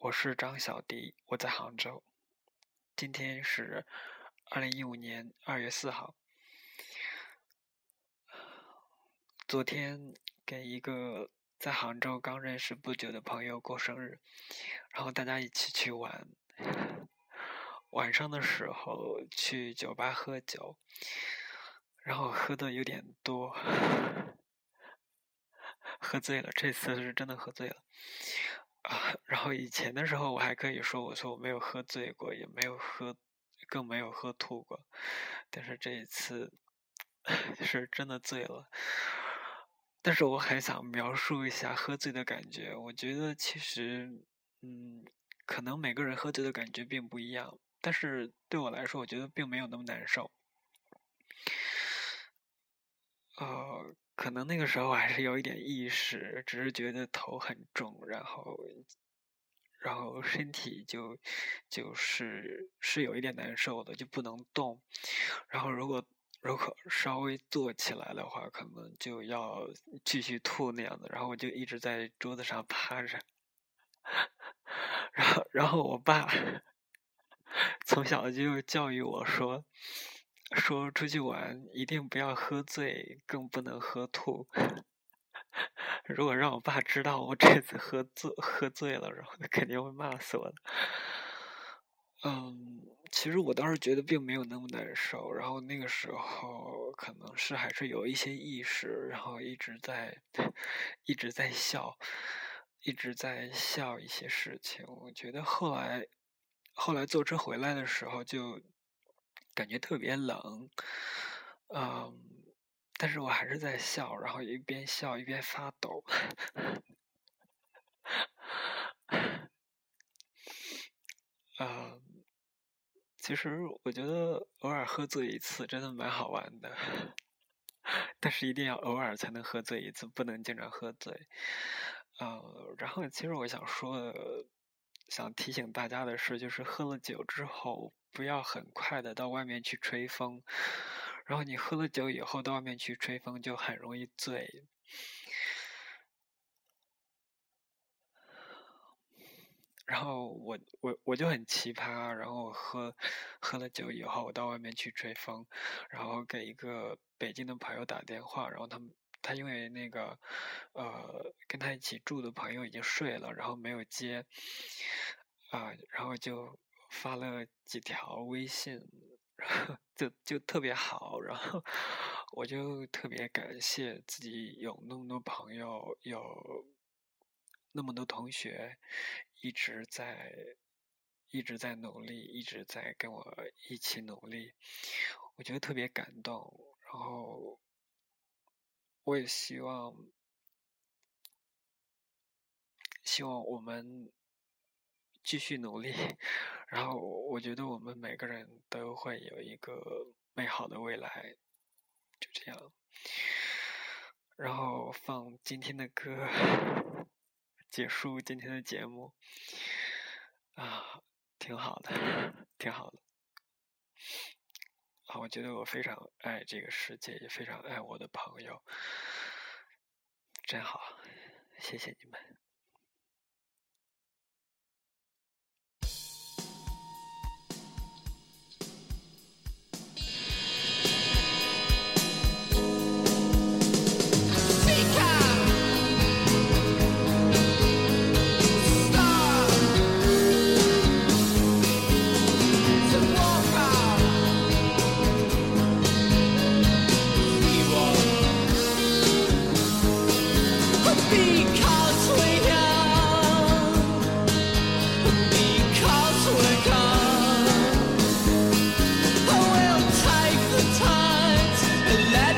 我是张小迪，我在杭州。今天是二零一五年二月四号。昨天给一个在杭州刚认识不久的朋友过生日，然后大家一起去玩。晚上的时候去酒吧喝酒，然后喝的有点多，喝醉了。这次是真的喝醉了。啊，然后以前的时候我还可以说，我说我没有喝醉过，也没有喝，更没有喝吐过，但是这一次 是真的醉了。但是我很想描述一下喝醉的感觉，我觉得其实，嗯，可能每个人喝醉的感觉并不一样，但是对我来说，我觉得并没有那么难受。呃。可能那个时候还是有一点意识，只是觉得头很重，然后，然后身体就就是是有一点难受的，就不能动。然后如果如果稍微坐起来的话，可能就要继续吐那样子。然后我就一直在桌子上趴着。然后然后我爸 从小就教育我说。说出去玩一定不要喝醉，更不能喝吐。如果让我爸知道我这次喝醉喝醉了，然后他肯定会骂死我的。嗯，其实我当时觉得并没有那么难受，然后那个时候可能是还是有一些意识，然后一直在一直在笑，一直在笑一些事情。我觉得后来后来坐车回来的时候就。感觉特别冷，嗯，但是我还是在笑，然后一边笑一边发抖。嗯，其实我觉得偶尔喝醉一次真的蛮好玩的，但是一定要偶尔才能喝醉一次，不能经常喝醉。嗯，然后其实我想说。想提醒大家的是，就是喝了酒之后，不要很快的到外面去吹风。然后你喝了酒以后到外面去吹风，就很容易醉。然后我我我就很奇葩，然后我喝喝了酒以后，我到外面去吹风，然后给一个北京的朋友打电话，然后他们。他因为那个，呃，跟他一起住的朋友已经睡了，然后没有接，啊，然后就发了几条微信，就就特别好，然后我就特别感谢自己有那么多朋友，有那么多同学一直在一直在努力，一直在跟我一起努力，我觉得特别感动，然后。我也希望，希望我们继续努力。然后，我觉得我们每个人都会有一个美好的未来。就这样，然后放今天的歌，结束今天的节目。啊，挺好的，挺好的。啊，我觉得我非常爱这个世界，也非常爱我的朋友，真好，谢谢你们。the last.